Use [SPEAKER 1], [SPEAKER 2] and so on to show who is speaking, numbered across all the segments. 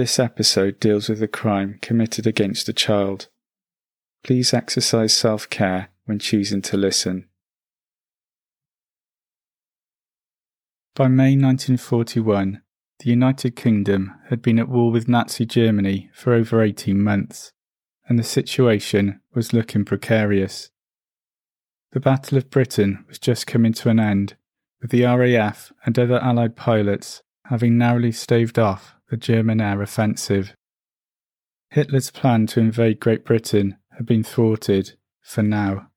[SPEAKER 1] This episode deals with a crime committed against a child. Please exercise self care when choosing to listen. By May 1941, the United Kingdom had been at war with Nazi Germany for over 18 months, and the situation was looking precarious. The Battle of Britain was just coming to an end, with the RAF and other Allied pilots having narrowly staved off the German air offensive. Hitler's plan to invade Great Britain had been thwarted, for now.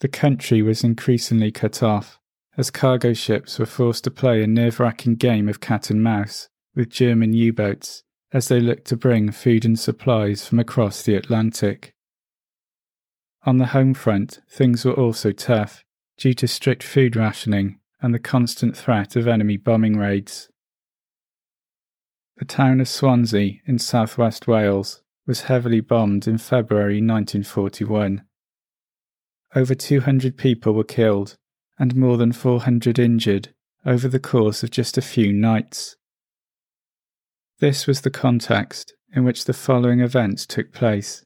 [SPEAKER 1] The country was increasingly cut off, as cargo ships were forced to play a nerve wracking game of cat and mouse with German U boats as they looked to bring food and supplies from across the Atlantic. On the home front, things were also tough due to strict food rationing and the constant threat of enemy bombing raids. The town of Swansea in southwest Wales was heavily bombed in February 1941. Over 200 people were killed and more than 400 injured over the course of just a few nights. This was the context in which the following events took place.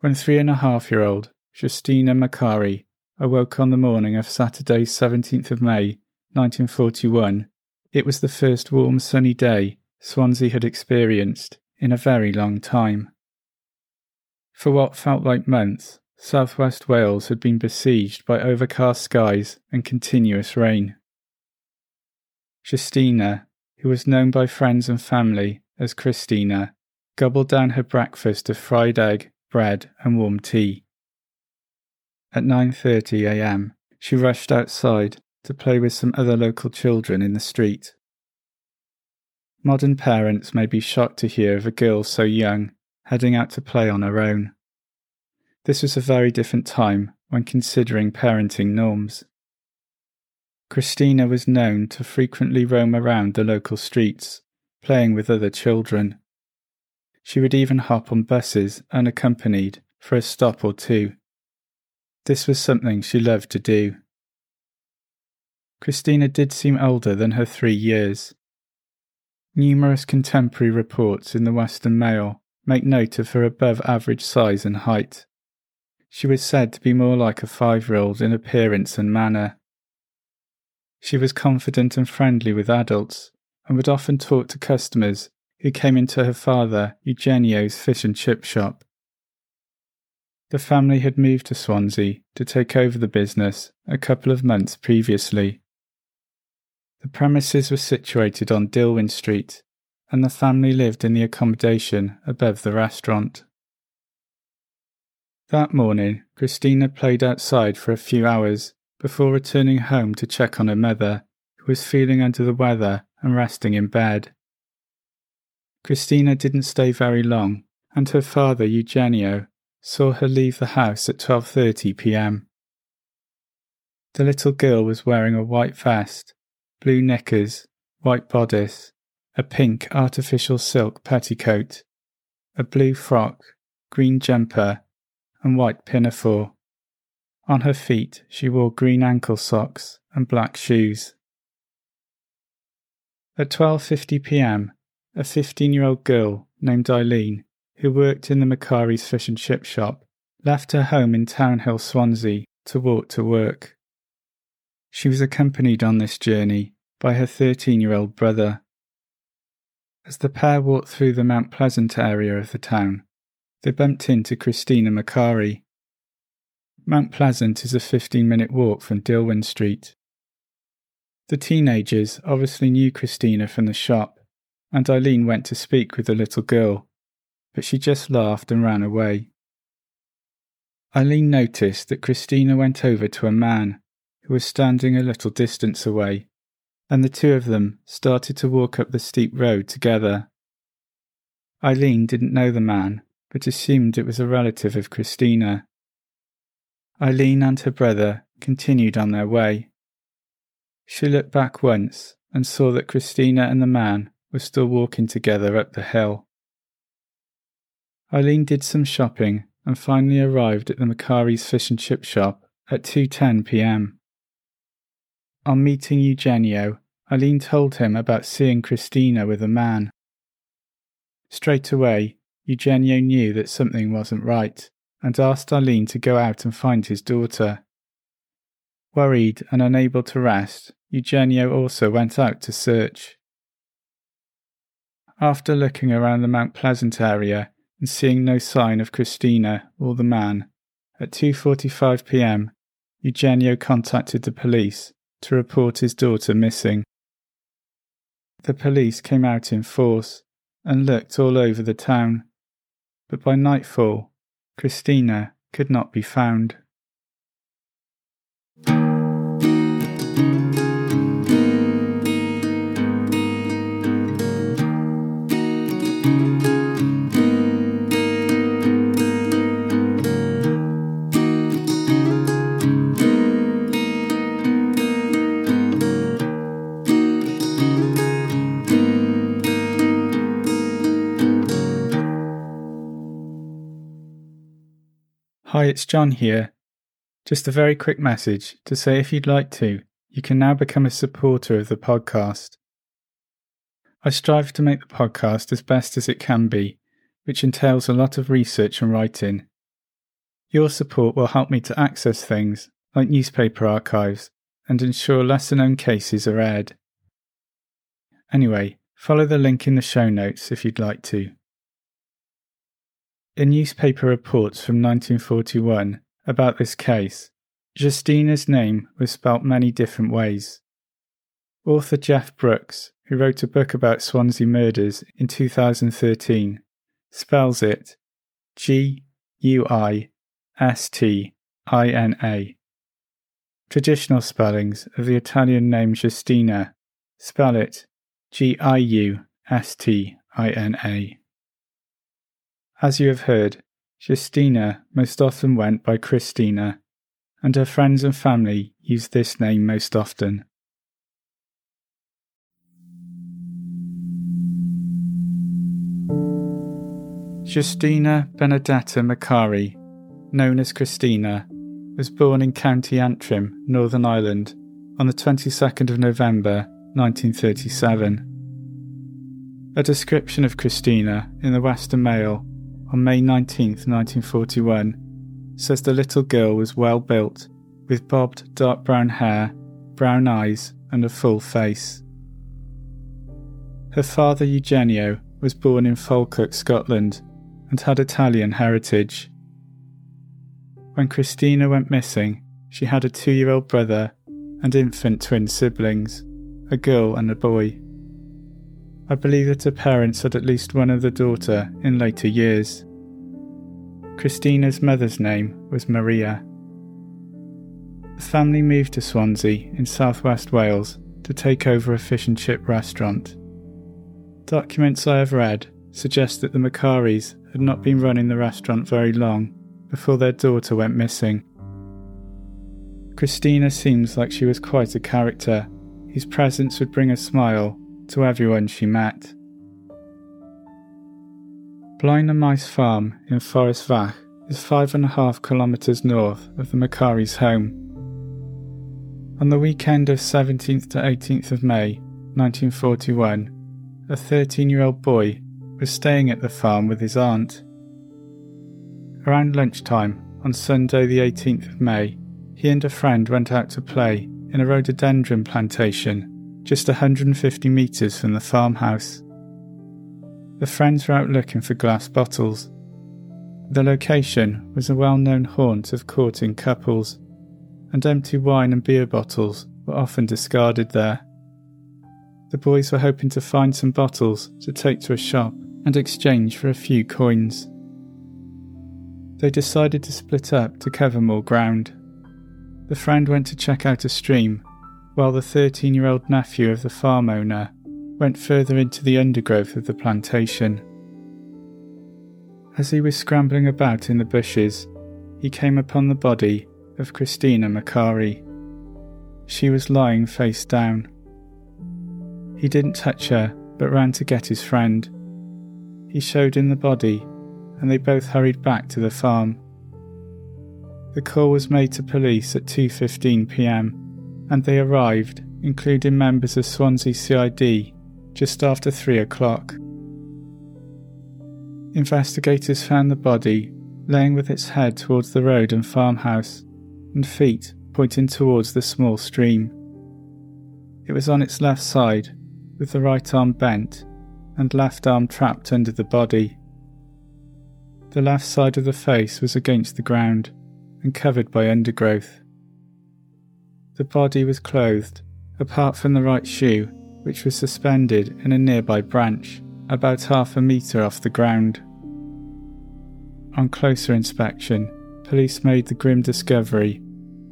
[SPEAKER 1] When three and a half year old Justina Macari awoke on the morning of Saturday, 17th of May, 1941, it was the first warm sunny day Swansea had experienced in a very long time. For what felt like months, southwest Wales had been besieged by overcast skies and continuous rain. Justina, who was known by friends and family as Christina, gobbled down her breakfast of fried egg, bread, and warm tea. At 9:30 a.m., she rushed outside to play with some other local children in the street. Modern parents may be shocked to hear of a girl so young heading out to play on her own. This was a very different time when considering parenting norms. Christina was known to frequently roam around the local streets, playing with other children. She would even hop on buses unaccompanied for a stop or two. This was something she loved to do. Christina did seem older than her three years. Numerous contemporary reports in the Western Mail make note of her above average size and height. She was said to be more like a five year old in appearance and manner. She was confident and friendly with adults and would often talk to customers who came into her father, Eugenio's fish and chip shop. The family had moved to Swansea to take over the business a couple of months previously. The premises were situated on Dilwyn Street, and the family lived in the accommodation above the restaurant. That morning, Christina played outside for a few hours before returning home to check on her mother, who was feeling under the weather and resting in bed. Christina didn't stay very long, and her father, Eugenio, saw her leave the house at 12:30 p.m. The little girl was wearing a white vest, blue knickers, white bodice, a pink artificial silk petticoat, a blue frock, green jumper, and white pinafore. On her feet, she wore green ankle socks and black shoes. At 12:50 p.m., a 15-year-old girl named Eileen, who worked in the Macari's fish and chip shop, left her home in Townhill, Swansea, to walk to work. She was accompanied on this journey by her 13-year-old brother. As the pair walked through the Mount Pleasant area of the town, they bumped into Christina Macari. Mount Pleasant is a 15 minute walk from Dilwyn Street. The teenagers obviously knew Christina from the shop, and Eileen went to speak with the little girl, but she just laughed and ran away. Eileen noticed that Christina went over to a man who was standing a little distance away, and the two of them started to walk up the steep road together. Eileen didn't know the man, but assumed it was a relative of Christina. Eileen and her brother continued on their way. She looked back once and saw that Christina and the man were still walking together up the hill. Eileen did some shopping and finally arrived at the Macari's fish and chip shop at 2:10 p.m. On meeting Eugenio, Eileen told him about seeing Christina with a man. Straight away, Eugenio knew that something wasn't right and asked Eileen to go out and find his daughter. Worried and unable to rest, Eugenio also went out to search. After looking around the Mount Pleasant area and seeing no sign of Christina or the man, at 2:45 p.m., Eugenio contacted the police to report his daughter missing. The police came out in force and looked all over the town, but by nightfall Christina could not be found. Hi, it's John here. Just a very quick message to say if you'd like to, you can now become a supporter of the podcast. I strive to make the podcast as best as it can be, which entails a lot of research and writing. Your support will help me to access things like newspaper archives and ensure lesser known cases are aired. Anyway, follow the link in the show notes if you'd like to. In newspaper reports from 1941 about this case, Justina's name was spelt many different ways. Author Geoff Brookes, who wrote a book about Swansea murders in 2013, spells it G U I S T I N A. Traditional spellings of the Italian name Justina spell it G I U S T I N A. As you have heard, Justina most often went by Christina, and her friends and family used this name most often. Justina Benedetta Macari, known as Christina, was born in County Antrim, Northern Ireland, on the 22nd of November 1937. A description of Christina in the Western Mail on May 19, 1941, says the little girl was well built, with bobbed dark brown hair, brown eyes, and a full face. Her father Eugenio was born in Falkirk, Scotland, and had Italian heritage. When Christina went missing, she had a two year old brother and infant twin siblings, a girl and a boy. I believe that her parents had at least one other daughter in later years. Christina's mother's name was Maria. The family moved to Swansea in southwest Wales to take over a fish and chip restaurant. Documents I have read suggest that the Macaris had not been running the restaurant very long before their daughter went missing. Christina seems like she was quite a character whose presence would bring a smile to everyone she met. Blaenau Maes Farm in Forest Fach is five and a half kilometres north of the Macaris' home. On the weekend of 17th to 18th of May 1941, a 13 year old boy was staying at the farm with his aunt. Around lunchtime on Sunday, the 18th of May, he and a friend went out to play in a rhododendron plantation just 150 metres from the farmhouse. The friends were out looking for glass bottles. The location was a well known haunt of courting couples, and empty wine and beer bottles were often discarded there. The boys were hoping to find some bottles to take to a shop and exchange for a few coins. They decided to split up to cover more ground. The friend went to check out a stream, while the 13 year old nephew of the farm owner went further into the undergrowth of the plantation. As he was scrambling about in the bushes, he came upon the body of Christina Macari. She was lying face down. He didn't touch her, but ran to get his friend. He showed him the body, and they both hurried back to the farm. The call was made to police at 2:15 p.m., and they arrived including members of Swansea CID, just after three o'clock. Investigators found the body laying with its head towards the road and farmhouse, and feet pointing towards the small stream. It was on its left side, with the right arm bent and left arm trapped under the body. The left side of the face was against the ground and covered by undergrowth. The body was clothed, apart from the right shoe, which was suspended in a nearby branch, about half a metre off the ground. On closer inspection, police made the grim discovery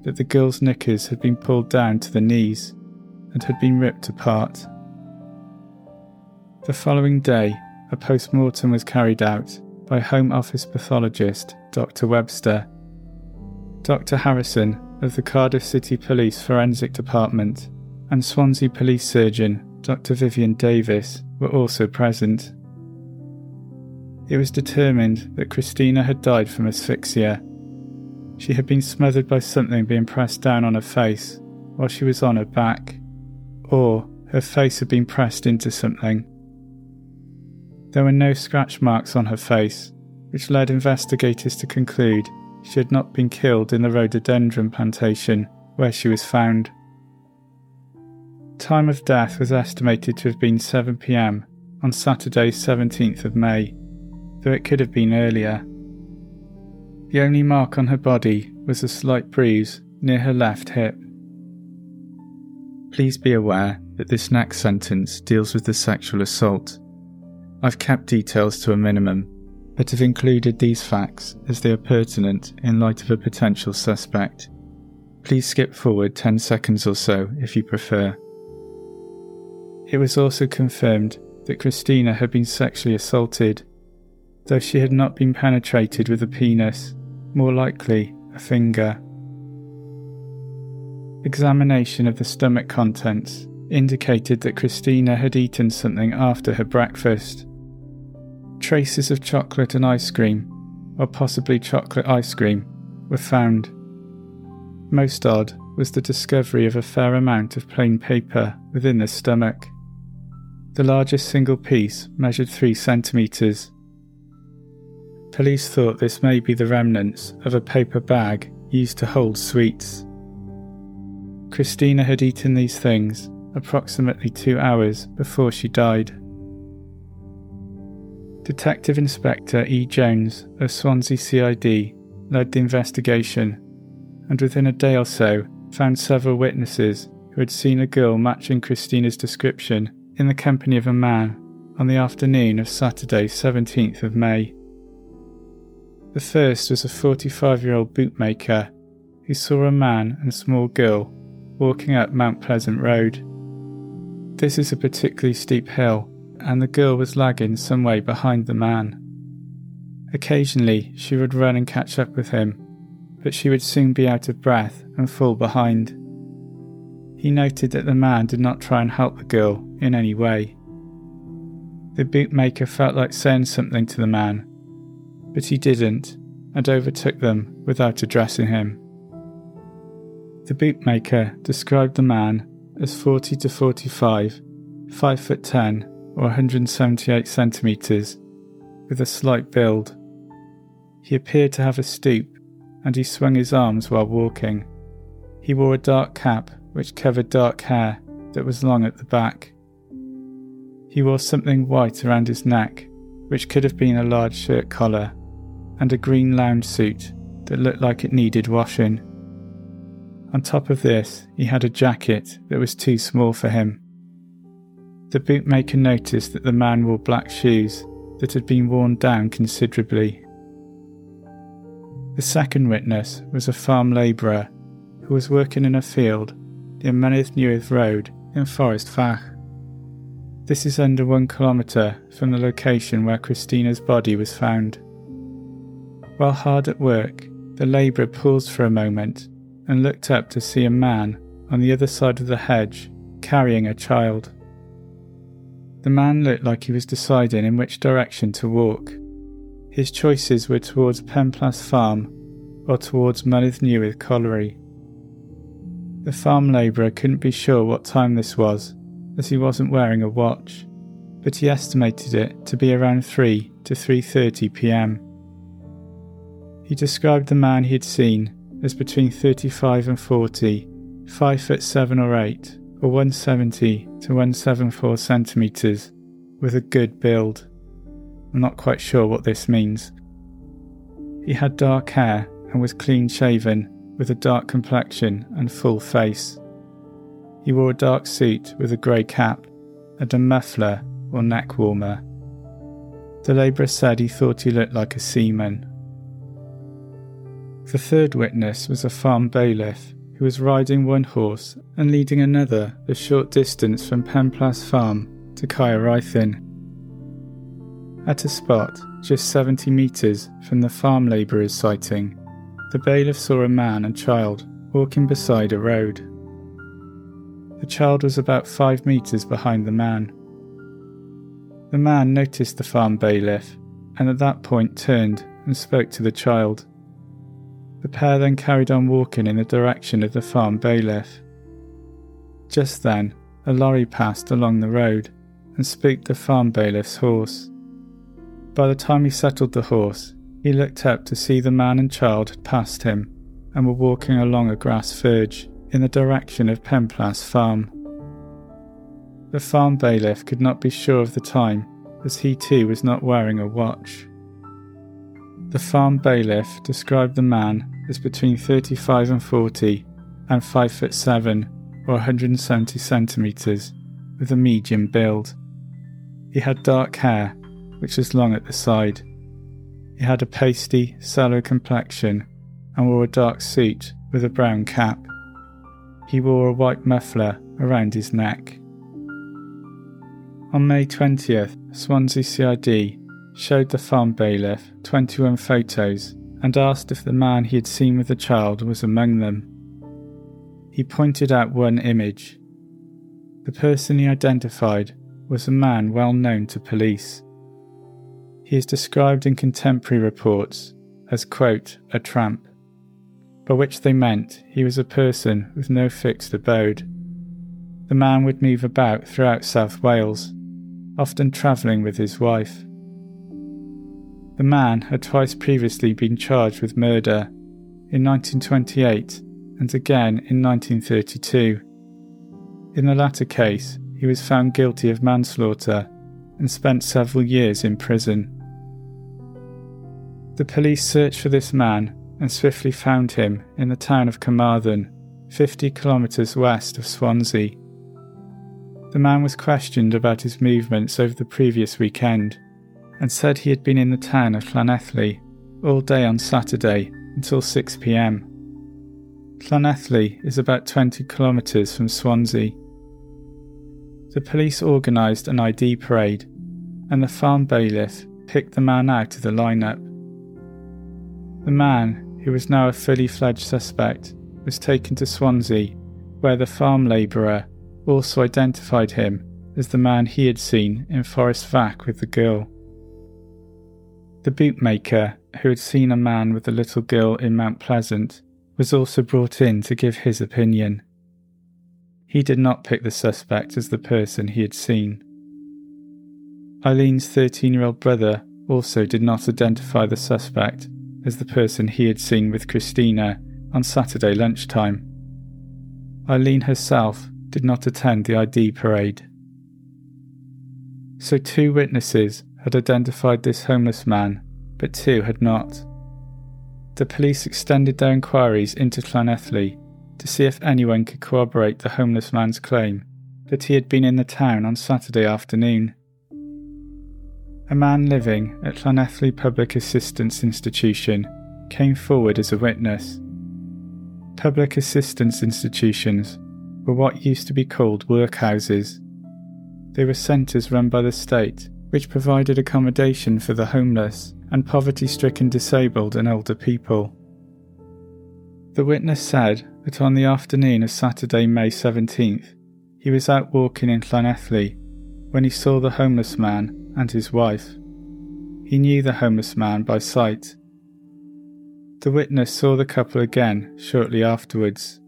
[SPEAKER 1] that the girl's knickers had been pulled down to the knees and had been ripped apart. The following day, a post mortem was carried out by Home Office pathologist Dr. Webster. Dr. Harrison of the Cardiff City Police Forensic Department and Swansea Police Surgeon Dr. Vivian Davis were also present. It was determined that Christina had died from asphyxia. She had been smothered by something being pressed down on her face while she was on her back, or her face had been pressed into something. There were no scratch marks on her face, which led investigators to conclude she had not been killed in the rhododendron plantation where she was found. Time of death was estimated to have been 7 pm on Saturday, 17th of May though it could have been earlier. The only mark on her body was a slight bruise near her left hip. Please be aware that this next sentence deals with the sexual assault. I've kept details to a minimum, but have included these facts as they are pertinent in light of a potential suspect. Please skip forward 10 seconds or so if you prefer. It was also confirmed that Christina had been sexually assaulted though she had not been penetrated with a penis, more likely a finger. Examination of the stomach contents indicated that Christina had eaten something after her breakfast. Traces of chocolate and ice cream, or possibly chocolate ice cream, were found. Most odd was the discovery of a fair amount of plain paper within the stomach. The largest single piece measured 3 centimetres Police thought this may be the remnants of a paper bag used to hold sweets. Christina had eaten these things approximately two hours before she died. Detective Inspector E. Jones of Swansea CID led the investigation and within a day or so found several witnesses who had seen a girl matching Christina's description in the company of a man on the afternoon of Saturday, 17th of May. The first was a 45 year old bootmaker who saw a man and small girl walking up Mount Pleasant Road. This is a particularly steep hill, and the girl was lagging some way behind the man. Occasionally, she would run and catch up with him, but she would soon be out of breath and fall behind. He noted that the man did not try and help the girl in any way. The bootmaker felt like saying something to the man, but he didn't and overtook them without addressing him. The bootmaker described the man as 40 to 45, 5 foot 10 or 178 centimetres, with a slight build. He appeared to have a stoop and he swung his arms while walking. He wore a dark cap which covered dark hair that was long at the back. He wore something white around his neck, which could have been a large shirt collar and a green lounge suit that looked like it needed washing. On top of this, he had a jacket that was too small for him. The bootmaker noticed that the man wore black shoes that had been worn down considerably. The second witness was a farm labourer who was working in a field near Mynydd Newydd Road in Forest Fach. This is under one kilometre from the location where Christina's body was found. While hard at work, the labourer paused for a moment and looked up to see a man on the other side of the hedge carrying a child. The man looked like he was deciding in which direction to walk. His choices were towards Penplas Farm or towards Newydd Colliery. The farm labourer couldn't be sure what time this was, as he wasn't wearing a watch, but he estimated it to be around 3 to 3:30 p.m. He described the man he had seen as between 35 and 40, 5 foot 7 or 8, or 170 to 174 centimetres, with a good build. I'm not quite sure what this means. He had dark hair and was clean shaven, with a dark complexion and full face. He wore a dark suit with a grey cap and a muffler or neck warmer. The labourer said he thought he looked like a seaman. The third witness was a farm bailiff who was riding one horse and leading another a short distance from Penplas Farm to Caerhraethyn. At a spot just 70 metres from the farm labourer's sighting, the bailiff saw a man and child walking beside a road. The child was about five metres behind the man. The man noticed the farm bailiff and at that point turned and spoke to the child. The pair then carried on walking in the direction of the farm bailiff. Just then, a lorry passed along the road and spooked the farm bailiff's horse. By the time he settled the horse, he looked up to see the man and child had passed him and were walking along a grass verge in the direction of Penplas Farm. The farm bailiff could not be sure of the time, as he too was not wearing a watch. The farm bailiff described the man as between 35 and 40 and 5 foot 7 or 170 centimetres with a medium build. He had dark hair, which was long at the side he had a pasty, sallow complexion and wore a dark suit with a brown cap. He wore a white muffler around his neck. On May 20th, Swansea CID showed the farm bailiff 21 photos and asked if the man he had seen with the child was among them. He pointed out one image. The person he identified was a man well known to police. He is described in contemporary reports as, quote, a tramp, by which they meant he was a person with no fixed abode. The man would move about throughout South Wales, often travelling with his wife. The man had twice previously been charged with murder in 1928 and again in 1932. In the latter case, he was found guilty of manslaughter and spent several years in prison. The police searched for this man and swiftly found him in the town of Carmarthen, 50 kilometres west of Swansea. The man was questioned about his movements over the previous weekend and said he had been in the town of Llanelli all day on Saturday until 6 pm. Llanelli is about 20 kilometres from Swansea. The police organised an ID parade and the farm bailiff picked the man out of the lineup. The man, who was now a fully fledged suspect, was taken to Swansea, where the farm labourer also identified him as the man he had seen in Forest Fach with the girl. The bootmaker, who had seen a man with a little girl in Mount Pleasant, was also brought in to give his opinion. He did not pick the suspect as the person he had seen. Eileen's 13 year old brother also did not identify the suspect as the person he had seen with Christina on Saturday lunchtime. Eileen herself did not attend the ID parade. So, two witnesses had identified this homeless man, but two had not. The police extended their inquiries into Llanelli to see if anyone could corroborate the homeless man's claim that he had been in the town on Saturday afternoon a man living at Llanelli Public Assistance Institution came forward as a witness. Public assistance institutions were what used to be called workhouses. They were centres run by the state which provided accommodation for the homeless and poverty stricken disabled and older people. The witness said that on the afternoon of Saturday, May 17th, he was out walking in Llanelli when he saw the homeless man and his wife. He knew the homeless man by sight. The witness saw the couple again shortly afterwards.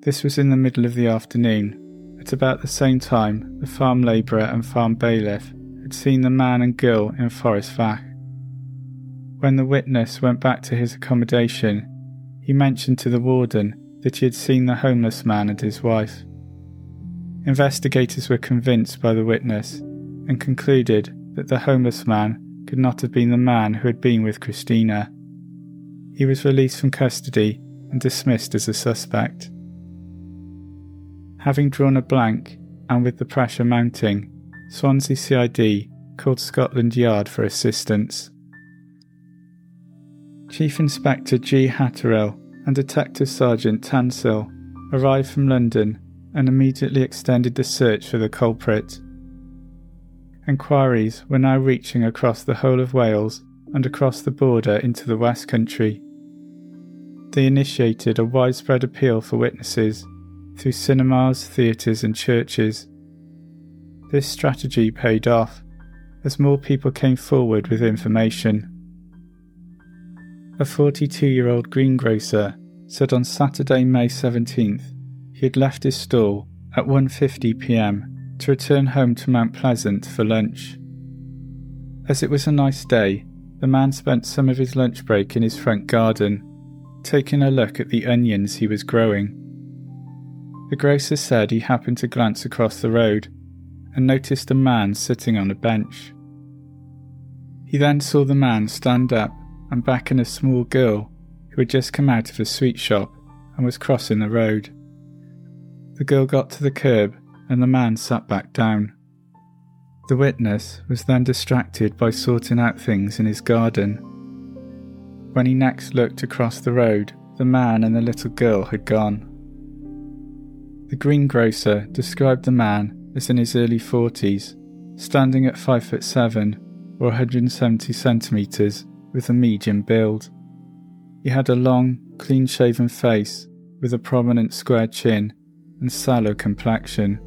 [SPEAKER 1] This was in the middle of the afternoon. At about the same time, the farm labourer and farm bailiff seen the man and girl in Forest Fach. When the witness went back to his accommodation, he mentioned to the warden that he had seen the homeless man and his wife. Investigators were convinced by the witness and concluded that the homeless man could not have been the man who had been with Christina. He was released from custody and dismissed as a suspect. Having drawn a blank and with the pressure mounting, Swansea CID called Scotland Yard for assistance. Chief Inspector G. Hatterill and Detective Sergeant Tansill arrived from London and immediately extended the search for the culprit. Enquiries were now reaching across the whole of Wales and across the border into the West Country. They initiated a widespread appeal for witnesses through cinemas, theatres, and churches. This strategy paid off as more people came forward with information. A 42 year old greengrocer said on Saturday, May 17th, he had left his stall at 1:50 p.m. to return home to Mount Pleasant for lunch. As it was a nice day, the man spent some of his lunch break in his front garden, taking a look at the onions he was growing. The grocer said he happened to glance across the road and noticed a man sitting on a bench. He then saw the man stand up and beckon a small girl who had just come out of a sweet shop and was crossing the road. The girl got to the curb and the man sat back down. The witness was then distracted by sorting out things in his garden. When he next looked across the road, the man and the little girl had gone. The greengrocer described the man as in his early 40s, standing at 5 foot 7 or 170 centimetres with a medium build. He had a long, clean shaven face with a prominent square chin and sallow complexion.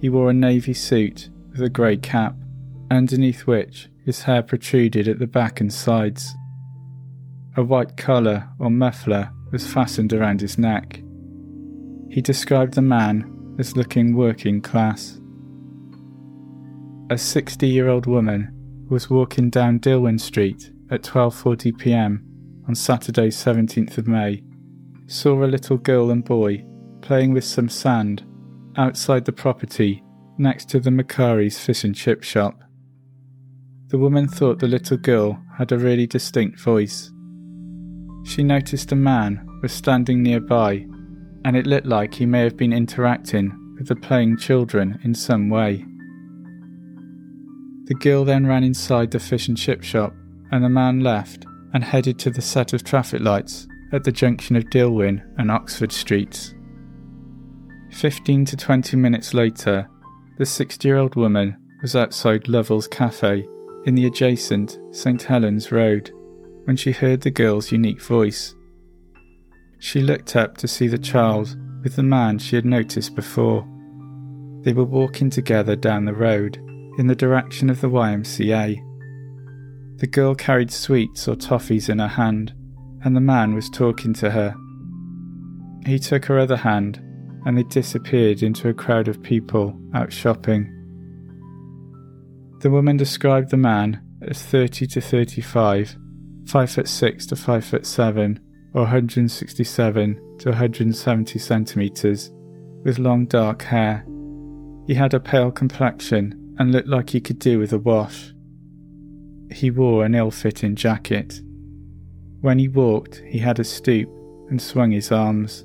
[SPEAKER 1] He wore a navy suit with a grey cap, underneath which his hair protruded at the back and sides. A white collar or muffler was fastened around his neck. He described the man as looking working class. A 60 year old woman was walking down Dilwyn Street at 12:40 p.m. on Saturday 17th of May saw a little girl and boy playing with some sand outside the property next to the Macari's fish and chip shop. The woman thought the little girl had a really distinct voice. She noticed a man was standing nearby, and it looked like he may have been interacting with the playing children in some way. The girl then ran inside the fish and chip shop, and the man left and headed to the set of traffic lights at the junction of Dilwyn and Oxford Streets. 15 to 20 minutes later, the 60 year old woman was outside Lovell's Cafe in the adjacent St Helens Road when she heard the girl's unique voice. She looked up to see the child with the man she had noticed before. They were walking together down the road in the direction of the YMCA. The girl carried sweets or toffees in her hand, and the man was talking to her. He took her other hand and they disappeared into a crowd of people out shopping. The woman described the man as 30 to 35, 5 foot 6 to 5 foot 7, or 167 to 170 centimetres, with long dark hair. He had a pale complexion and looked like he could do with a wash. He wore an ill fitting jacket. When he walked, he had a stoop and swung his arms.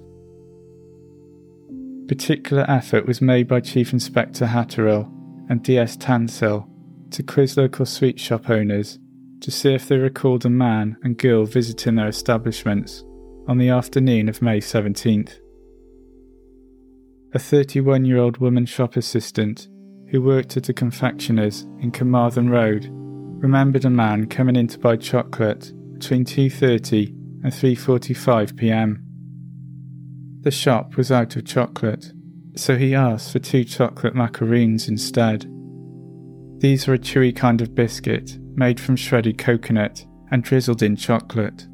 [SPEAKER 1] Particular effort was made by Chief Inspector Hatterill and DS Tansill to quiz local sweet shop owners to see if they recalled a man and girl visiting their establishments on the afternoon of May 17th. A 31 year old woman shop assistant who worked at a confectioner's in Carmarthen Road remembered a man coming in to buy chocolate between 2:30 and 3:45 p.m. The shop was out of chocolate, so he asked for two chocolate macaroons instead. These were a chewy kind of biscuit made from shredded coconut and drizzled in chocolate.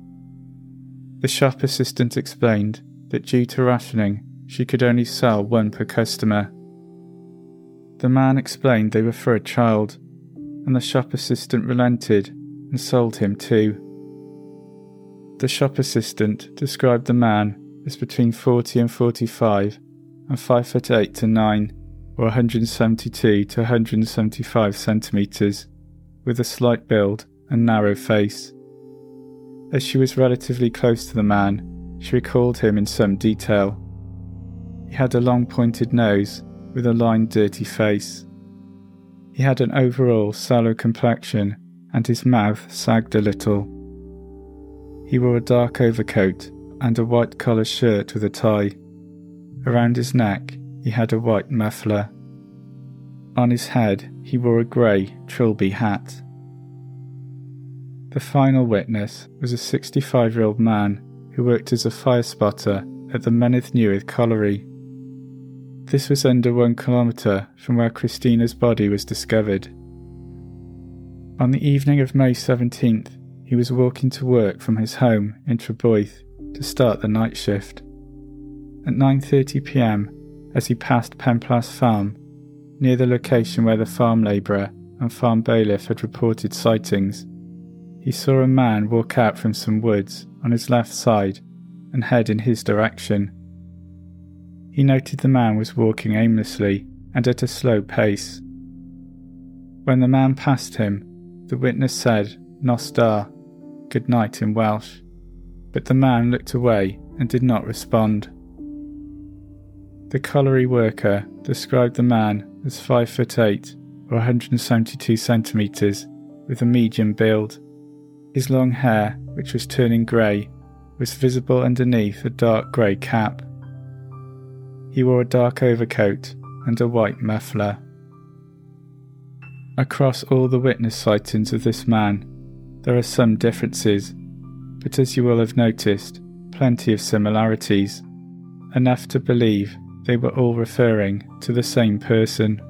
[SPEAKER 1] The shop assistant explained that due to rationing, she could only sell one per customer. The man explained they were for a child, and the shop assistant relented and sold him two. The shop assistant described the man as between 40 and 45 and 5 foot 8 to 9 or 172 to 175 centimetres, with a slight build and narrow face. As she was relatively close to the man, she recalled him in some detail. He had a long pointed nose with a lined, dirty face. He had an overall sallow complexion and his mouth sagged a little. He wore a dark overcoat and a white collar shirt with a tie. Around his neck, he had a white muffler. On his head, he wore a grey trilby hat. The final witness was a 65 year old man who worked as a fire spotter at the Mynydd Newydd Colliery. This was under one kilometre from where Christina's body was discovered. On the evening of May 17th, he was walking to work from his home in Treboeth to start the night shift. At 9:30 p.m., as he passed Penplas Farm, near the location where the farm labourer and farm bailiff had reported sightings, he saw a man walk out from some woods on his left side and head in his direction. He noted the man was walking aimlessly and at a slow pace. When the man passed him, the witness said, Nos da, good night in Welsh, but the man looked away and did not respond. The colliery worker described the man as 5 foot 8 or 172 centimetres with a medium build. His long hair, which was turning grey, was visible underneath a dark grey cap. He wore a dark overcoat and a white muffler. Across all the witness sightings of this man, there are some differences, but as you will have noticed, plenty of similarities, enough to believe they were all referring to the same person.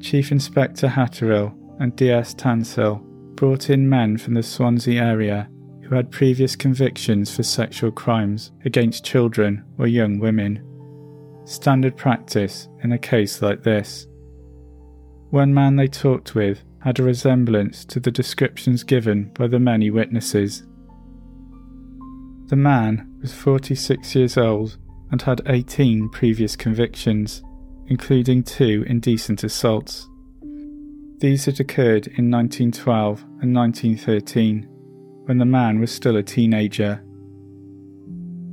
[SPEAKER 1] Chief Inspector Hatterill and DS Tansill brought in men from the Swansea area who had previous convictions for sexual crimes against children or young women. Standard practice in a case like this. One man they talked with had a resemblance to the descriptions given by the many witnesses. The man was 46 years old and had 18 previous convictions, including two indecent assaults. These had occurred in 1912 and 1913, when the man was still a teenager.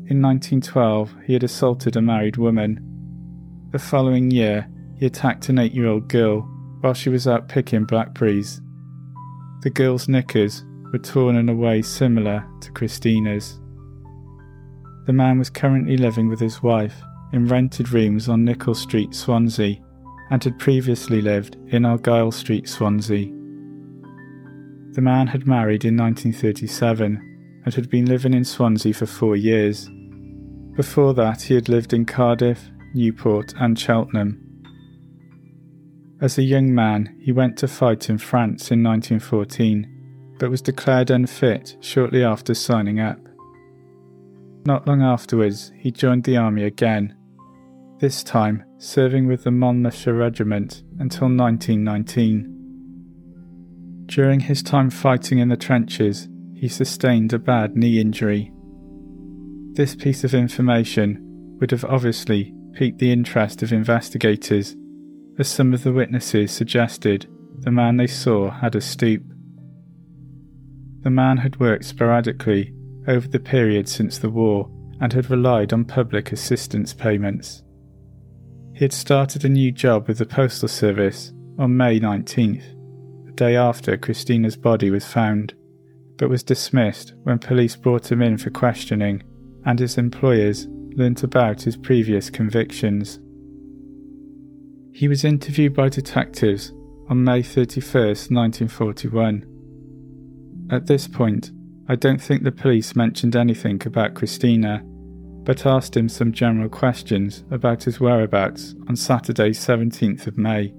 [SPEAKER 1] In 1912, he had assaulted a married woman. The following year, he attacked an eight year old girl while she was out picking blackberries. The girl's knickers were torn in a way similar to Christina's. The man was currently living with his wife in rented rooms on Nicholl Street, Swansea, and had previously lived in Argyle Street, Swansea. The man had married in 1937 and had been living in Swansea for four years. Before that, he had lived in Cardiff, Newport, and Cheltenham, as a young man, he went to fight in France in 1914, but was declared unfit shortly after signing up. Not long afterwards, he joined the army again, this time serving with the Monmouthshire Regiment until 1919. During his time fighting in the trenches, he sustained a bad knee injury. This piece of information would have obviously piqued the interest of investigators as some of the witnesses suggested, the man they saw had a stoop. The man had worked sporadically over the period since the war and had relied on public assistance payments. He had started a new job with the Postal Service on May 19th, the day after Christina's body was found, but was dismissed when police brought him in for questioning and his employers learnt about his previous convictions. He was interviewed by detectives on May 31st, 1941. At this point, I don't think the police mentioned anything about Christina, but asked him some general questions about his whereabouts on Saturday, 17th of May.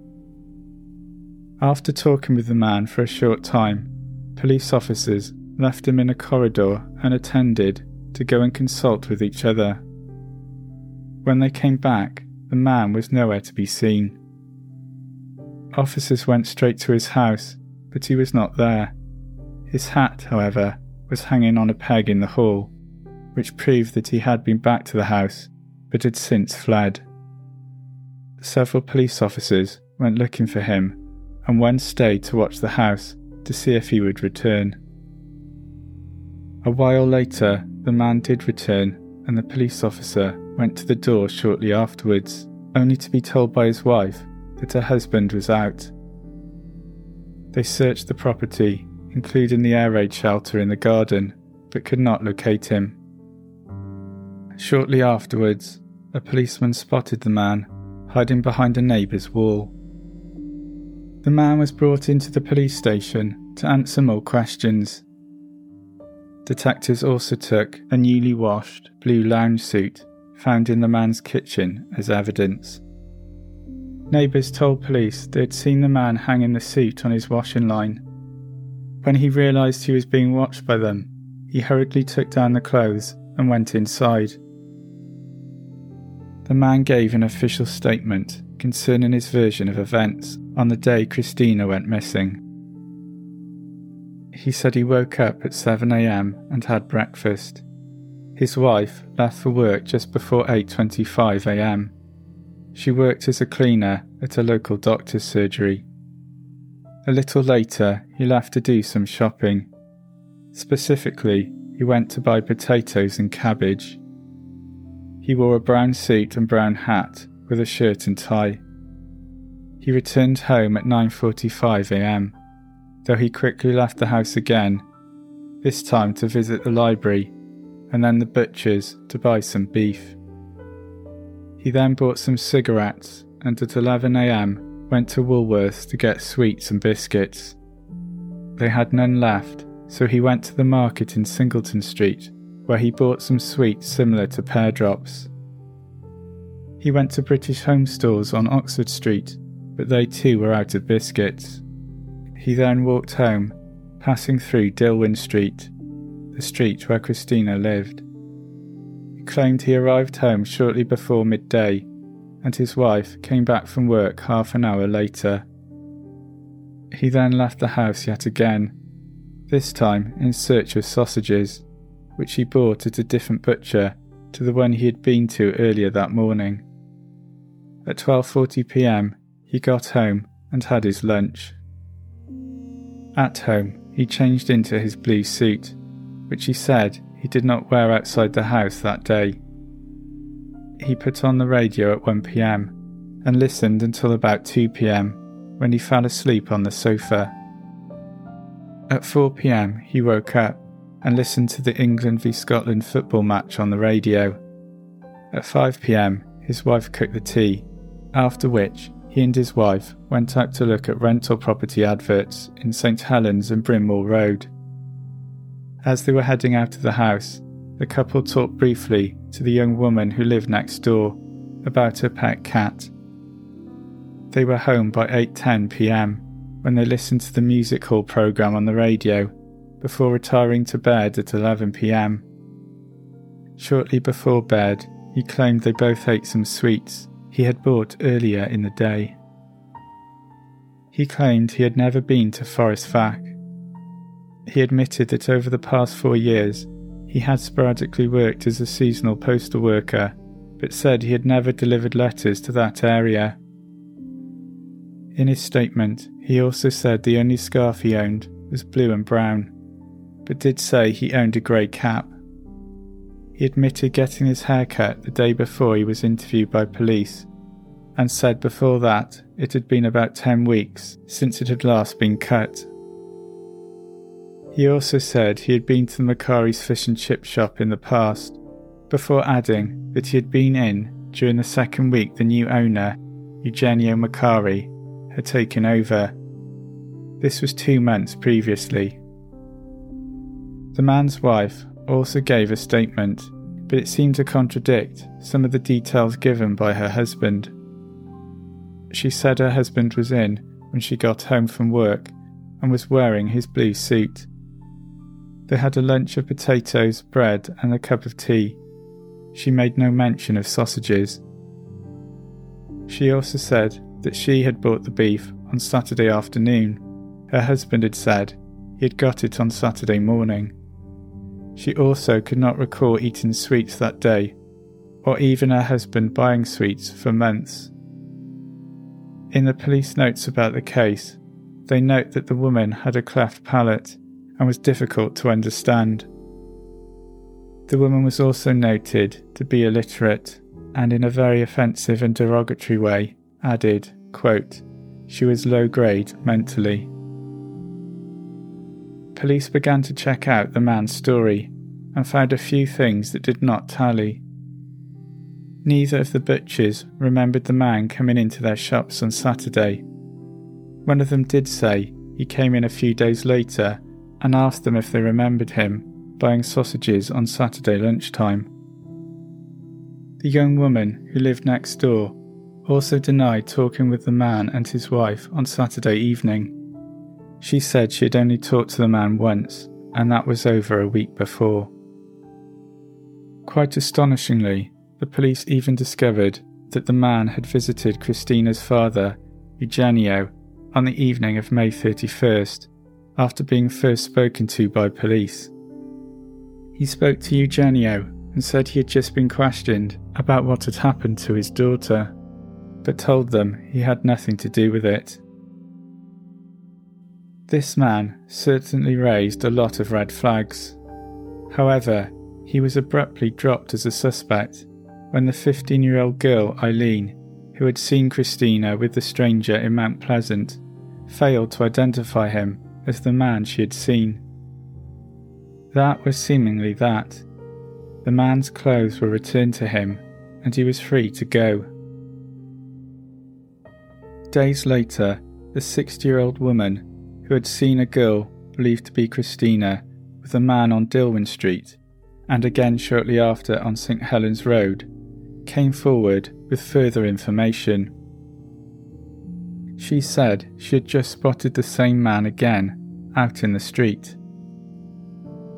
[SPEAKER 1] After talking with the man for a short time, police officers left him in a corridor and attended to go and consult with each other. When they came back, the man was nowhere to be seen. Officers went straight to his house, but he was not there. His hat, however, was hanging on a peg in the hall, which proved that he had been back to the house, but had since fled. Several police officers went looking for him, and one stayed to watch the house to see if he would return. A while later, the man did return, and the police officer went to the door shortly afterwards, only to be told by his wife that her husband was out. They searched the property, including the air raid shelter in the garden, but could not locate him. Shortly afterwards, a policeman spotted the man hiding behind a neighbour's wall. The man was brought into the police station to answer more questions. Detectives also took a newly washed blue lounge suit found in the man's kitchen as evidence. Neighbours told police they had seen the man hanging the suit on his washing line. When he realised he was being watched by them, he hurriedly took down the clothes and went inside. The man gave an official statement concerning his version of events on the day Christina went missing. He said he woke up at 7am and had breakfast. His wife left for work just before 8.25am. She worked as a cleaner at a local doctor's surgery. A little later, he left to do some shopping. Specifically, he went to buy potatoes and cabbage. He wore a brown suit and brown hat with a shirt and tie. He returned home at 9:45 a.m., though he quickly left the house again, this time to visit the library and then the butcher's to buy some beef. He then bought some cigarettes and at 11am went to Woolworths to get sweets and biscuits. They had none left, so he went to the market in Singleton Street, where he bought some sweets similar to pear drops. He went to British Home Stores on Oxford Street, but they too were out of biscuits. He then walked home, passing through Dillwyn Street, the street where Christina lived. He claimed he arrived home shortly before midday, and his wife came back from work half an hour later. He then left the house yet again, this time in search of sausages, which he bought at a different butcher to the one he had been to earlier that morning. At 12:40 p.m., he got home and had his lunch. At home, he changed into his blue suit which he said he did not wear outside the house that day. He put on the radio at 1pm and listened until about 2pm when he fell asleep on the sofa. At 4pm, he woke up and listened to the England v Scotland football match on the radio. At 5pm, his wife cooked the tea, after which he and his wife went out to look at rental property adverts in St Helens and Brimwell Road. As they were heading out of the house, the couple talked briefly to the young woman who lived next door about her pet cat. They were home by 8:10 p.m. when they listened to the music hall program on the radio before retiring to bed at 11 p.m. Shortly before bed, he claimed they both ate some sweets he had bought earlier in the day. He claimed he had never been to Forest Fach he admitted that over the past four years, he had sporadically worked as a seasonal postal worker, but said he had never delivered letters to that area. In his statement, he also said the only scarf he owned was blue and brown, but did say he owned a grey cap. He admitted getting his hair cut the day before he was interviewed by police, and said before that it had been about 10 weeks since it had last been cut. He also said he had been to the Macari's fish and chip shop in the past, before adding that he had been in during the second week the new owner, Eugenio Macari, had taken over. This was two months previously. The man's wife also gave a statement, but it seemed to contradict some of the details given by her husband. She said her husband was in when she got home from work and was wearing his blue suit. They had a lunch of potatoes, bread, and a cup of tea. She made no mention of sausages. She also said that she had bought the beef on Saturday afternoon. Her husband had said he had got it on Saturday morning. She also could not recall eating sweets that day, or even her husband buying sweets for months. In the police notes about the case, they note that the woman had a cleft palate and was difficult to understand. The woman was also noted to be illiterate and, in a very offensive and derogatory way, added, quote, she was low grade mentally. Police began to check out the man's story and found a few things that did not tally. Neither of the butchers remembered the man coming into their shops on Saturday. One of them did say he came in a few days later and asked them if they remembered him buying sausages on Saturday lunchtime. The young woman who lived next door also denied talking with the man and his wife on Saturday evening. She said she had only talked to the man once, and that was over a week before. Quite astonishingly, the police even discovered that the man had visited Christina's father, Eugenio, on the evening of May 31st, after being first spoken to by police. He spoke to Eugenio and said he had just been questioned about what had happened to his daughter, but told them he had nothing to do with it. This man certainly raised a lot of red flags. However, he was abruptly dropped as a suspect when the 15 year old girl Eileen, who had seen Christina with the stranger in Mount Pleasant, failed to identify him as the man she had seen. That was seemingly that. The man's clothes were returned to him, and he was free to go. Days later, the 60 year old woman who had seen a girl believed to be Christina with a man on Dillwyn Street, and again shortly after on St Helens Road, came forward with further information. She said she had just spotted the same man again out in the street.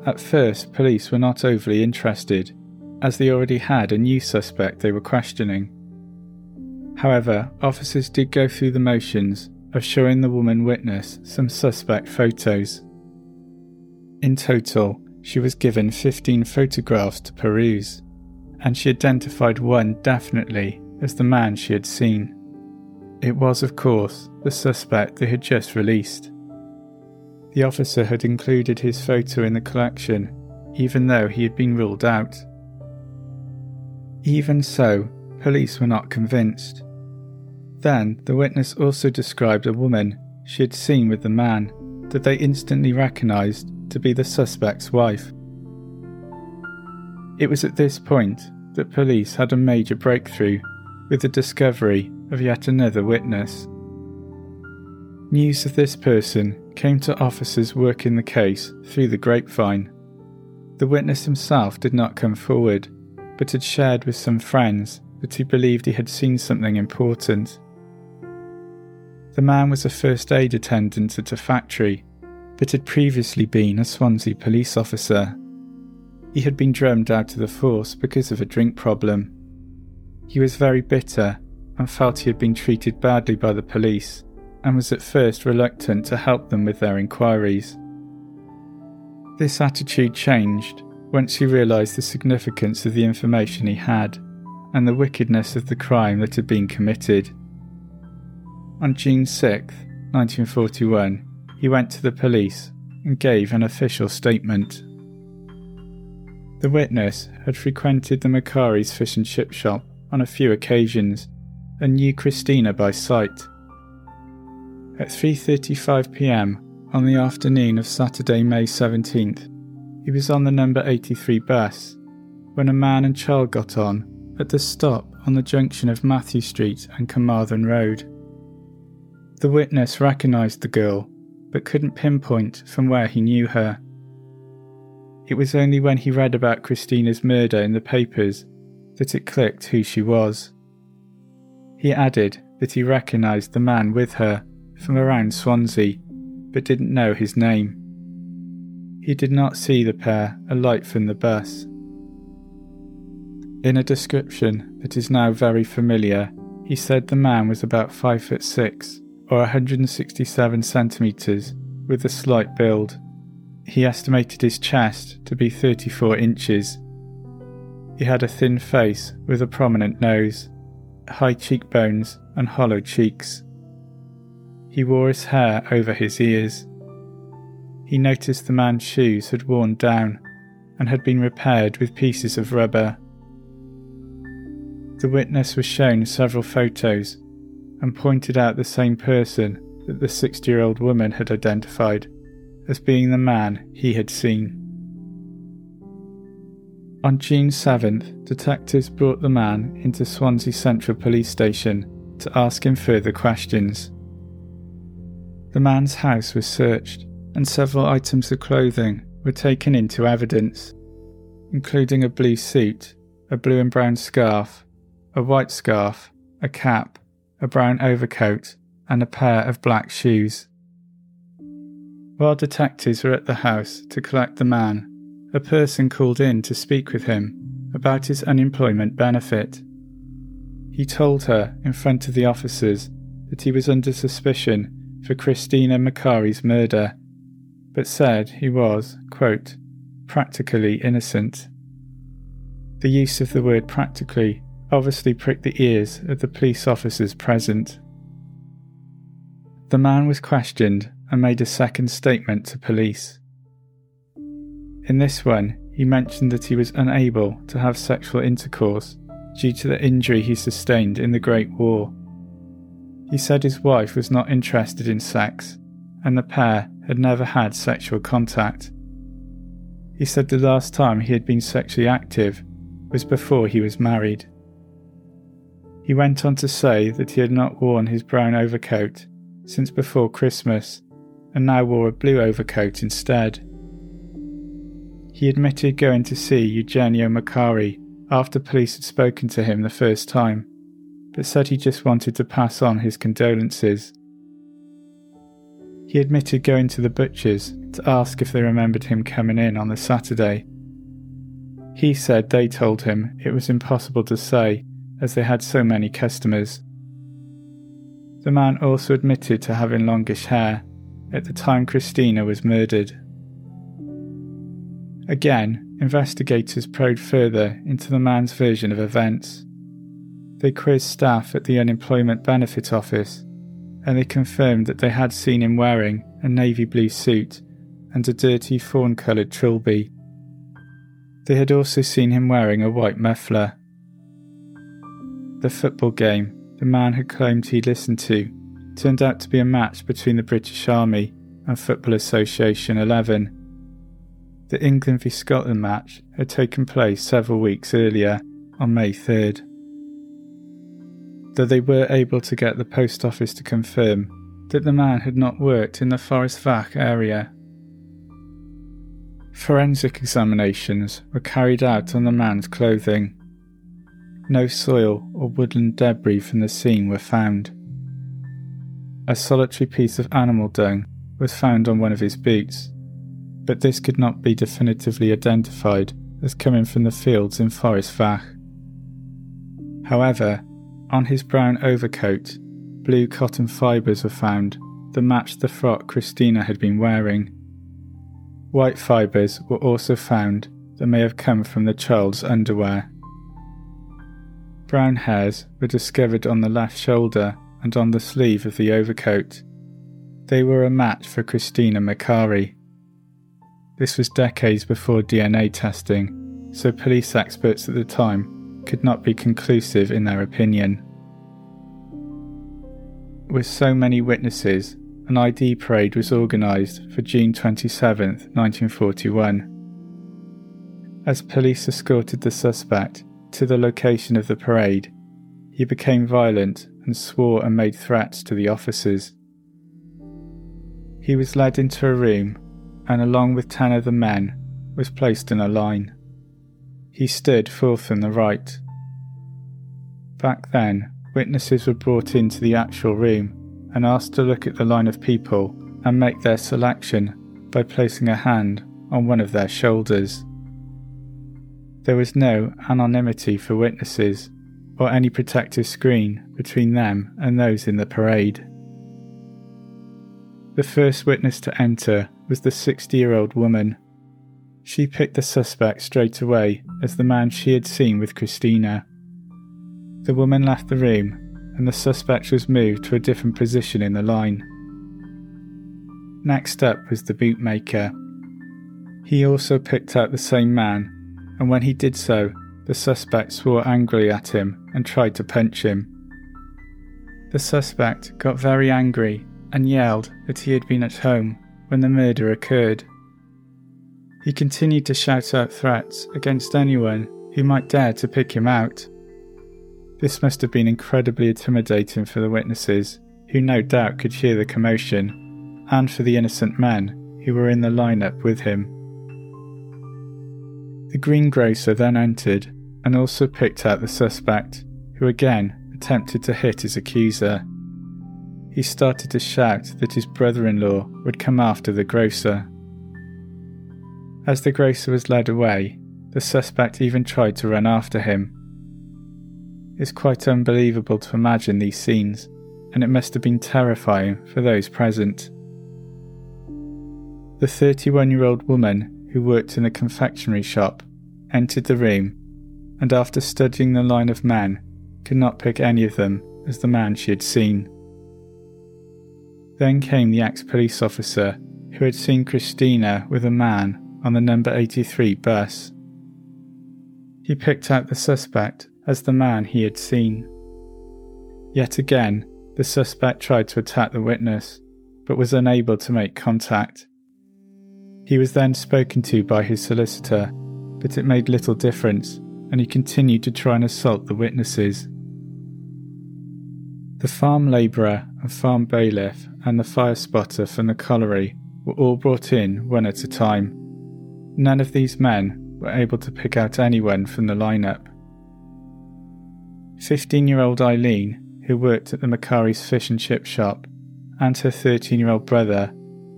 [SPEAKER 1] At first, police were not overly interested, as they already had a new suspect they were questioning. However, officers did go through the motions of showing the woman witness some suspect photos. In total, she was given 15 photographs to peruse, and she identified one definitely as the man she had seen. It was, of course, the suspect they had just released. The officer had included his photo in the collection, even though he had been ruled out. Even so, police were not convinced. Then, the witness also described a woman she had seen with the man that they instantly recognised to be the suspect's wife. It was at this point that police had a major breakthrough with the discovery of yet another witness. News of this person came to officers working the case through the grapevine. The witness himself did not come forward, but had shared with some friends that he believed he had seen something important. The man was a first aid attendant at a factory, but had previously been a Swansea police officer. He had been drummed out of the force because of a drink problem. He was very bitter and felt he had been treated badly by the police and was at first reluctant to help them with their inquiries. This attitude changed once he realised the significance of the information he had and the wickedness of the crime that had been committed. On June 6, 1941, he went to the police and gave an official statement. The witness had frequented the Macari's fish and chip shop on a few occasions and knew Christina by sight. At 3:35 p.m. on the afternoon of Saturday, May 17th, he was on the number 83 bus when a man and child got on at the stop on the junction of Matthew Street and Carmarthen Road. The witness recognised the girl but couldn't pinpoint from where he knew her. It was only when he read about Christina's murder in the papers that it clicked who she was. He added that he recognised the man with her from around Swansea, but didn't know his name. he did not see the pair alight from the bus. In a description that is now very familiar, he said the man was about 5 foot 6 or 167 centimeters with a slight build. He estimated his chest to be 34 inches. He had a thin face with a prominent nose, high cheekbones, and hollow cheeks. He wore his hair over his ears. He noticed the man's shoes had worn down and had been repaired with pieces of rubber. The witness was shown several photos and pointed out the same person that the 60 year old woman had identified as being the man he had seen. On June 7th, detectives brought the man into Swansea Central Police Station to ask him further questions. The man's house was searched, and several items of clothing were taken into evidence, including a blue suit, a blue and brown scarf, a white scarf, a cap, a brown overcoat, and a pair of black shoes. While detectives were at the house to collect the man, a person called in to speak with him about his unemployment benefit. He told her in front of the officers that he was under suspicion for Christina Macari's murder, but said he was, quote, practically innocent. The use of the word practically obviously pricked the ears of the police officers present. The man was questioned and made a second statement to police. In this one, he mentioned that he was unable to have sexual intercourse due to the injury he sustained in the Great War. He said his wife was not interested in sex and the pair had never had sexual contact. He said the last time he had been sexually active was before he was married. He went on to say that he had not worn his brown overcoat since before Christmas and now wore a blue overcoat instead. He admitted going to see Eugenio Macari after police had spoken to him the first time, but said he just wanted to pass on his condolences. He admitted going to the butcher's to ask if they remembered him coming in on the Saturday. He said they told him it was impossible to say as they had so many customers. The man also admitted to having longish hair at the time Christina was murdered. Again, investigators probed further into the man's version of events. They quizzed staff at the Unemployment Benefit Office and they confirmed that they had seen him wearing a navy blue suit and a dirty fawn coloured trilby. They had also seen him wearing a white muffler the football game the man had claimed he listened to turned out to be a match between the British Army and Football Association 11. The England v Scotland match had taken place several weeks earlier, on May 3rd. Though they were able to get the post office to confirm that the man had not worked in the Forest Fach area. Forensic examinations were carried out on the man's clothing no soil or woodland debris from the scene were found. A solitary piece of animal dung was found on one of his boots, but this could not be definitively identified as coming from the fields in Forest Fach. However, on his brown overcoat, blue cotton fibres were found that matched the frock Christina had been wearing. White fibres were also found that may have come from the child's underwear. Brown hairs were discovered on the left shoulder and on the sleeve of the overcoat. They were a match for Christina Macari. This was decades before DNA testing, so police experts at the time could not be conclusive in their opinion. With so many witnesses, an ID parade was organised for June 27, 1941. As police escorted the suspect, to the location of the parade, he became violent and swore and made threats to the officers. He was led into a room and, along with ten other men, was placed in a line. He stood fourth on the right. Back then, witnesses were brought into the actual room and asked to look at the line of people and make their selection by placing a hand on one of their shoulders. There was no anonymity for witnesses or any protective screen between them and those in the parade. The first witness to enter was the 60 year old woman. She picked the suspect straight away as the man she had seen with Christina. The woman left the room and the suspect was moved to a different position in the line. Next up was the bootmaker. He also picked out the same man, and when he did so, the suspect swore angrily at him and tried to punch him. The suspect got very angry and yelled that he had been at home when the murder occurred. He continued to shout out threats against anyone who might dare to pick him out. This must have been incredibly intimidating for the witnesses, who no doubt could hear the commotion, and for the innocent men who were in the lineup with him. The greengrocer then entered and also picked out the suspect, who again attempted to hit his accuser. He started to shout that his brother in law would come after the grocer. As the grocer was led away, the suspect even tried to run after him. It's quite unbelievable to imagine these scenes, and it must have been terrifying for those present. The 31 year old woman who worked in a confectionery shop entered the room and after studying the line of men, could not pick any of them as the man she had seen. Then came the ex police officer who had seen Christina with a man on the number 83 bus. He picked out the suspect as the man he had seen. Yet again, the suspect tried to attack the witness, but was unable to make contact. He was then spoken to by his solicitor, but it made little difference and he continued to try and assault the witnesses. The farm labourer and farm bailiff and the fire spotter from the colliery were all brought in one at a time. None of these men were able to pick out anyone from the lineup. 15 year old Eileen, who worked at the Macari's fish and chip shop, and her 13 year old brother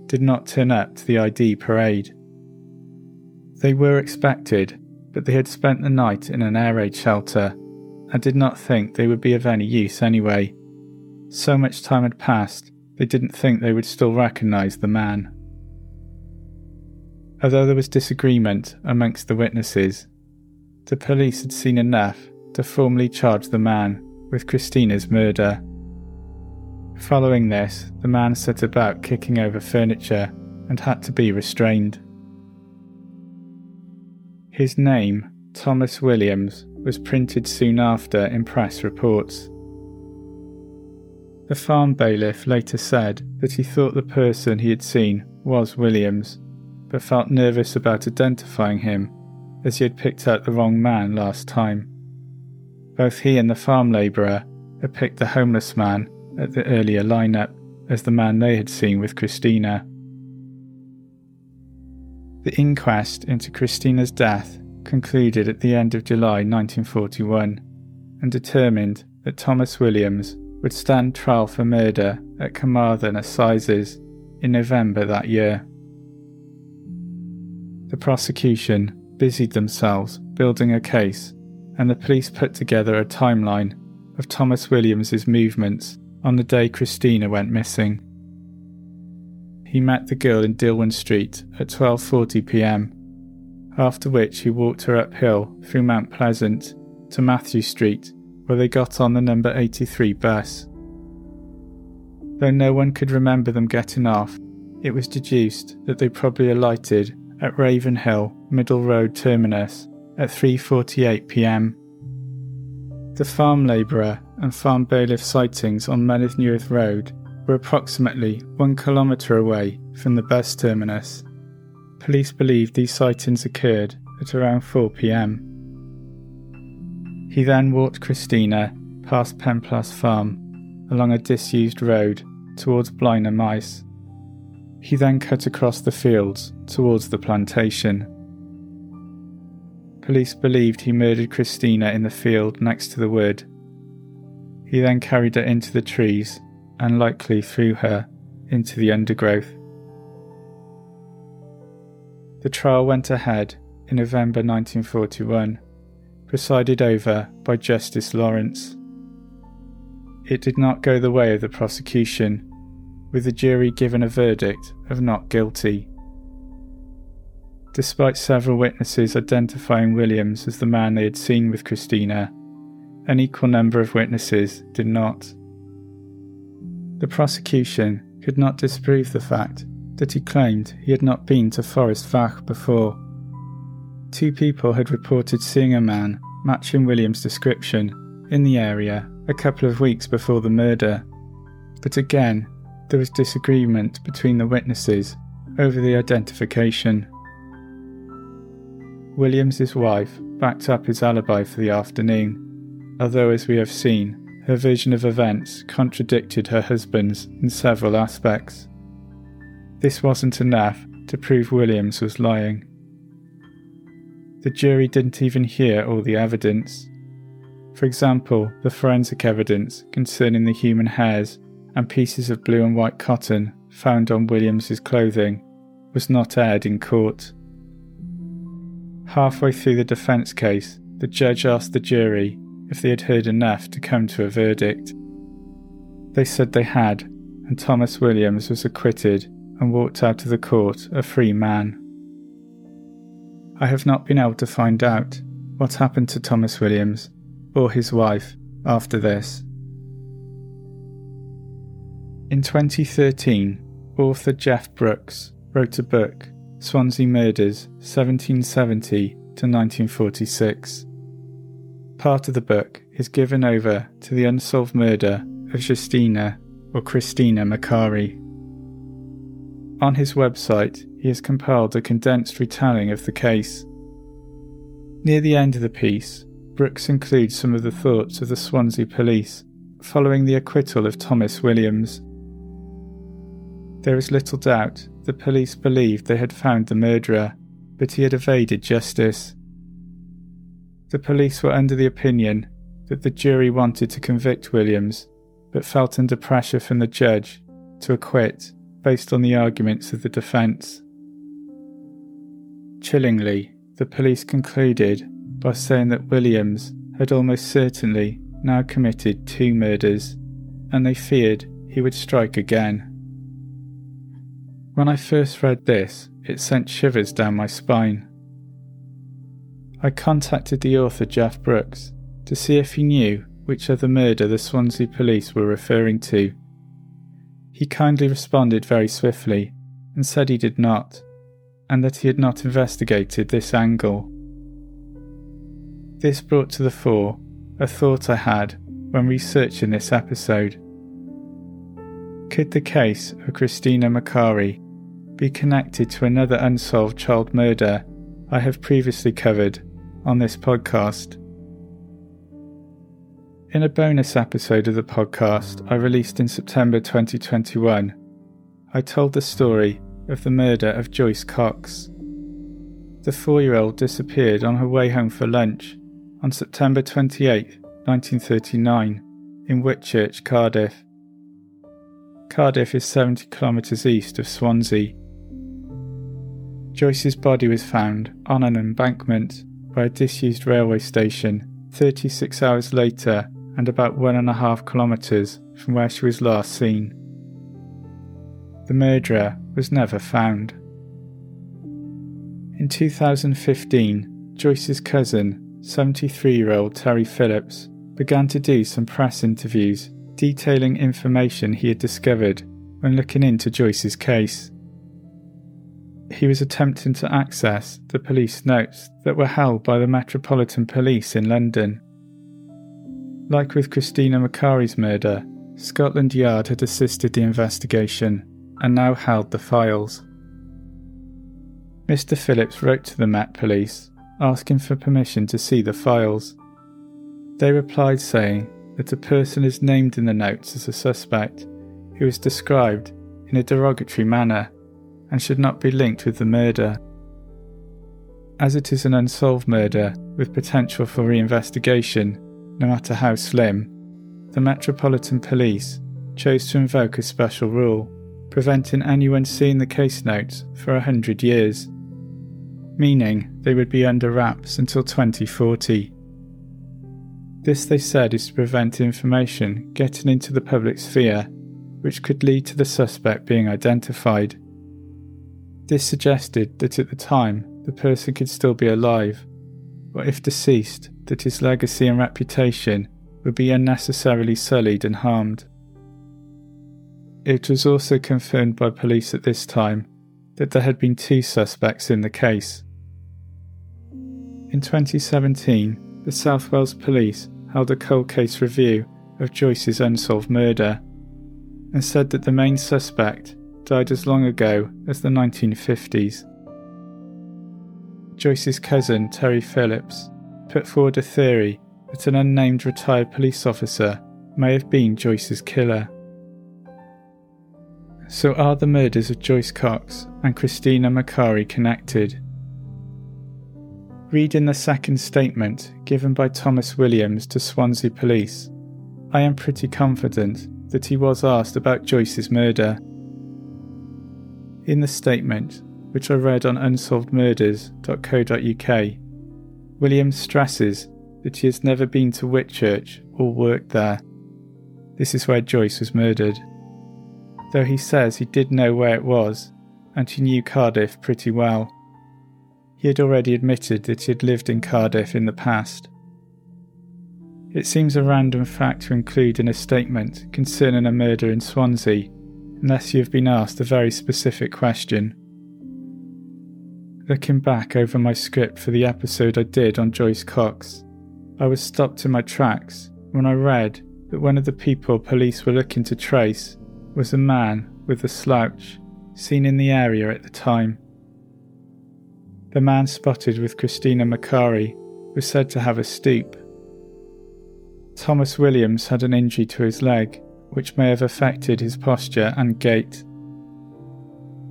[SPEAKER 1] did not turn up to the ID parade. They were expected, but they had spent the night in an air raid shelter and did not think they would be of any use anyway. So much time had passed, they didn't think they would still recognise the man. Although there was disagreement amongst the witnesses, the police had seen enough to formally charge the man with Christina's murder. Following this, the man set about kicking over furniture and had to be restrained. His name, Thomas Williams, was printed soon after in press reports. The farm bailiff later said that he thought the person he had seen was Williams, but felt nervous about identifying him as he had picked out the wrong man last time. Both he and the farm labourer had picked the homeless man at the earlier lineup as the man they had seen with Christina. The inquest into Christina's death concluded at the end of July 1941 and determined that Thomas Williams would stand trial for murder at Carmarthen Assizes in November that year. The prosecution busied themselves building a case, and the police put together a timeline of Thomas Williams's movements on the day Christina went missing he met the girl in Dillwyn Street at 12:40 p.m. After which he walked her uphill through Mount Pleasant to Mathew Street, where they got on the number 83 bus. Though no one could remember them getting off, it was deduced that they probably alighted at Ravenhill Middle Road terminus at 3:48 p.m. The farm labourer and farm bailiff sightings on Mynydd Road were approximately one kilometre away from the bus terminus. Police believe these sightings occurred at around 4 pm. He then walked Christina past Penplas Farm along a disused road towards Blaenau Maes. He then cut across the fields towards the plantation. Police believed he murdered Christina in the field next to the wood. He then carried her into the trees and likely threw her into the undergrowth. the trial went ahead in November 1941, presided over by Justice Lawrence. It did not go the way of the prosecution, with the jury given a verdict of not guilty. Despite several witnesses identifying Williams as the man they had seen with Christina, an equal number of witnesses did not. The prosecution could not disprove the fact that he claimed he had not been to Forest Fach before. Two people had reported seeing a man matching Williams' description in the area a couple of weeks before the murder, but again, there was disagreement between the witnesses over the identification. Williams's wife backed up his alibi for the afternoon, although, as we have seen, her version of events contradicted her husband's in several aspects. This wasn't enough to prove Williams was lying. The jury didn't even hear all the evidence. For example, the forensic evidence concerning the human hairs and pieces of blue and white cotton found on Williams's clothing was not aired in court. Halfway through the defence case, the judge asked the jury if they had heard enough to come to a verdict. They said they had, and Thomas Williams was acquitted and walked out of the court a free man. I have not been able to find out what happened to Thomas Williams or his wife after this. In 2013, author Geoff Brookes wrote a book, Swansea Murders 1770 to 1946. Part of the book is given over to the unsolved murder of Justina or Christina Macari. On his website, he has compiled a condensed retelling of the case. Near the end of the piece, Brookes includes some of the thoughts of the Swansea police following the acquittal of Thomas Williams. There is little doubt the police believed they had found the murderer, but he had evaded justice. The police were under the opinion that the jury wanted to convict Williams, but felt under pressure from the judge to acquit based on the arguments of the defence. Chillingly, the police concluded by saying that Williams had almost certainly now committed two murders, and they feared he would strike again. When I first read this, it sent shivers down my spine. I contacted the author Geoff Brookes to see if he knew which other murder the Swansea police were referring to. He kindly responded very swiftly and said he did not, and that he had not investigated this angle. This brought to the fore a thought I had when researching this episode. Could the case of Christina Macari be connected to another unsolved child murder I have previously covered on this podcast? In a bonus episode of the podcast I released in September 2021, I told the story of the murder of Joyce Cox. The four year old disappeared on her way home for lunch on September 28, 1939, in Whitchurch, Cardiff. Cardiff is 70 kilometres east of Swansea. Joyce's body was found on an embankment by a disused railway station 36 hours later and about one and a half kilometres from where she was last seen. The murderer was never found. In 2015, Joyce's cousin, 73 year old Terry Phillips, began to do some press interviews detailing information he had discovered when looking into Joyce's case. He was attempting to access the police notes that were held by the Metropolitan Police in London. Like with Christina Macari's murder, Scotland Yard had assisted the investigation and now held the files. Mr. Phillips wrote to the Met Police asking for permission to see the files. They replied saying that a person is named in the notes as a suspect who is described in a derogatory manner and should not be linked with the murder. As it is an unsolved murder with potential for reinvestigation, no matter how slim, the Metropolitan Police chose to invoke a special rule, preventing anyone seeing the case notes for a hundred years. meaning they would be under wraps until 2040. This, they said, is to prevent information getting into the public sphere, which could lead to the suspect being identified. This suggested that at the time the person could still be alive, or if deceased, that his legacy and reputation would be unnecessarily sullied and harmed. It was also confirmed by police at this time that there had been two suspects in the case. In 2017, the South Wales Police held a cold case review of Joyce's unsolved murder and said that the main suspect died as long ago as the 1950s. Joyce's cousin, Terry Phillips, put forward a theory that an unnamed retired police officer may have been Joyce's killer. So, are the murders of Joyce Cox and Christina Macari connected? Read in the second statement given by Thomas Williams to Swansea Police. I am pretty confident that he was asked about Joyce's murder. In the statement, which I read on unsolvedmurders.co.uk, Williams stresses that he has never been to Whitchurch or worked there. This is where Joyce was murdered though he says he did know where it was, and he knew Cardiff pretty well. He had already admitted that he had lived in Cardiff in the past. It seems a random fact to include in a statement concerning a murder in Swansea, unless you have been asked a very specific question. Looking back over my script for the episode I did on Joyce Cox, I was stopped in my tracks when I read that one of the people police were looking to trace was a man with a slouch seen in the area at the time. The man spotted with Christina Macari was said to have a stoop. Thomas Williams had an injury to his leg, which may have affected his posture and gait.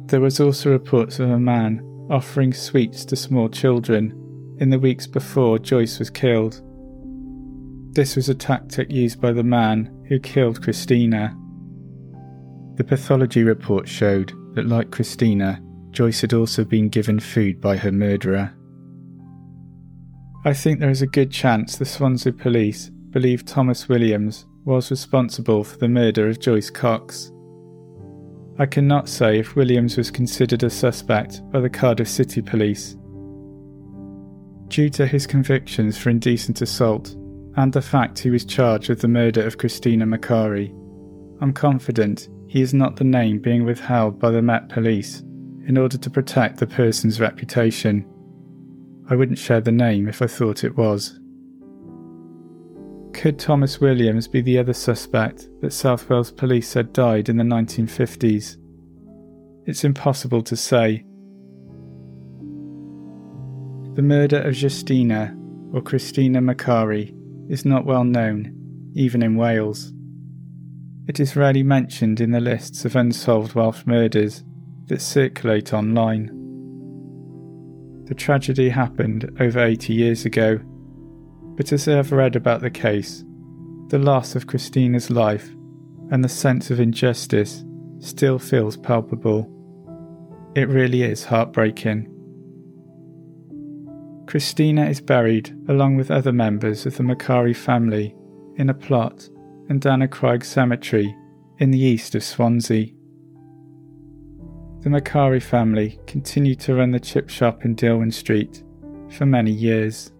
[SPEAKER 1] There was also reports of a man offering sweets to small children in the weeks before Joyce was killed. This was a tactic used by the man who killed Christina the pathology report showed that, like Christina, Joyce had also been given food by her murderer. I think there is a good chance the Swansea police believe Thomas Williams was responsible for the murder of Joyce Cox. I cannot say if Williams was considered a suspect by the Cardiff City Police. Due to his convictions for indecent assault and the fact he was charged with the murder of Christina Macari, I'm confident he is not the name being withheld by the Met Police in order to protect the person's reputation. I wouldn't share the name if I thought it was. Could Thomas Williams be the other suspect that South Wales Police said died in the 1950s? It's impossible to say. The murder of Justina, or Christina Macari, is not well known, even in Wales. It is rarely mentioned in the lists of unsolved Welsh murders that circulate online. The tragedy happened over 80 years ago, but as I have read about the case, the loss of Christina's life and the sense of injustice still feels palpable. It really is heartbreaking. Christina is buried along with other members of the Macari family in a plot and Danygraig Cemetery in the east of Swansea. The Macari family continued to run the chip shop in Dillwyn Street for many years.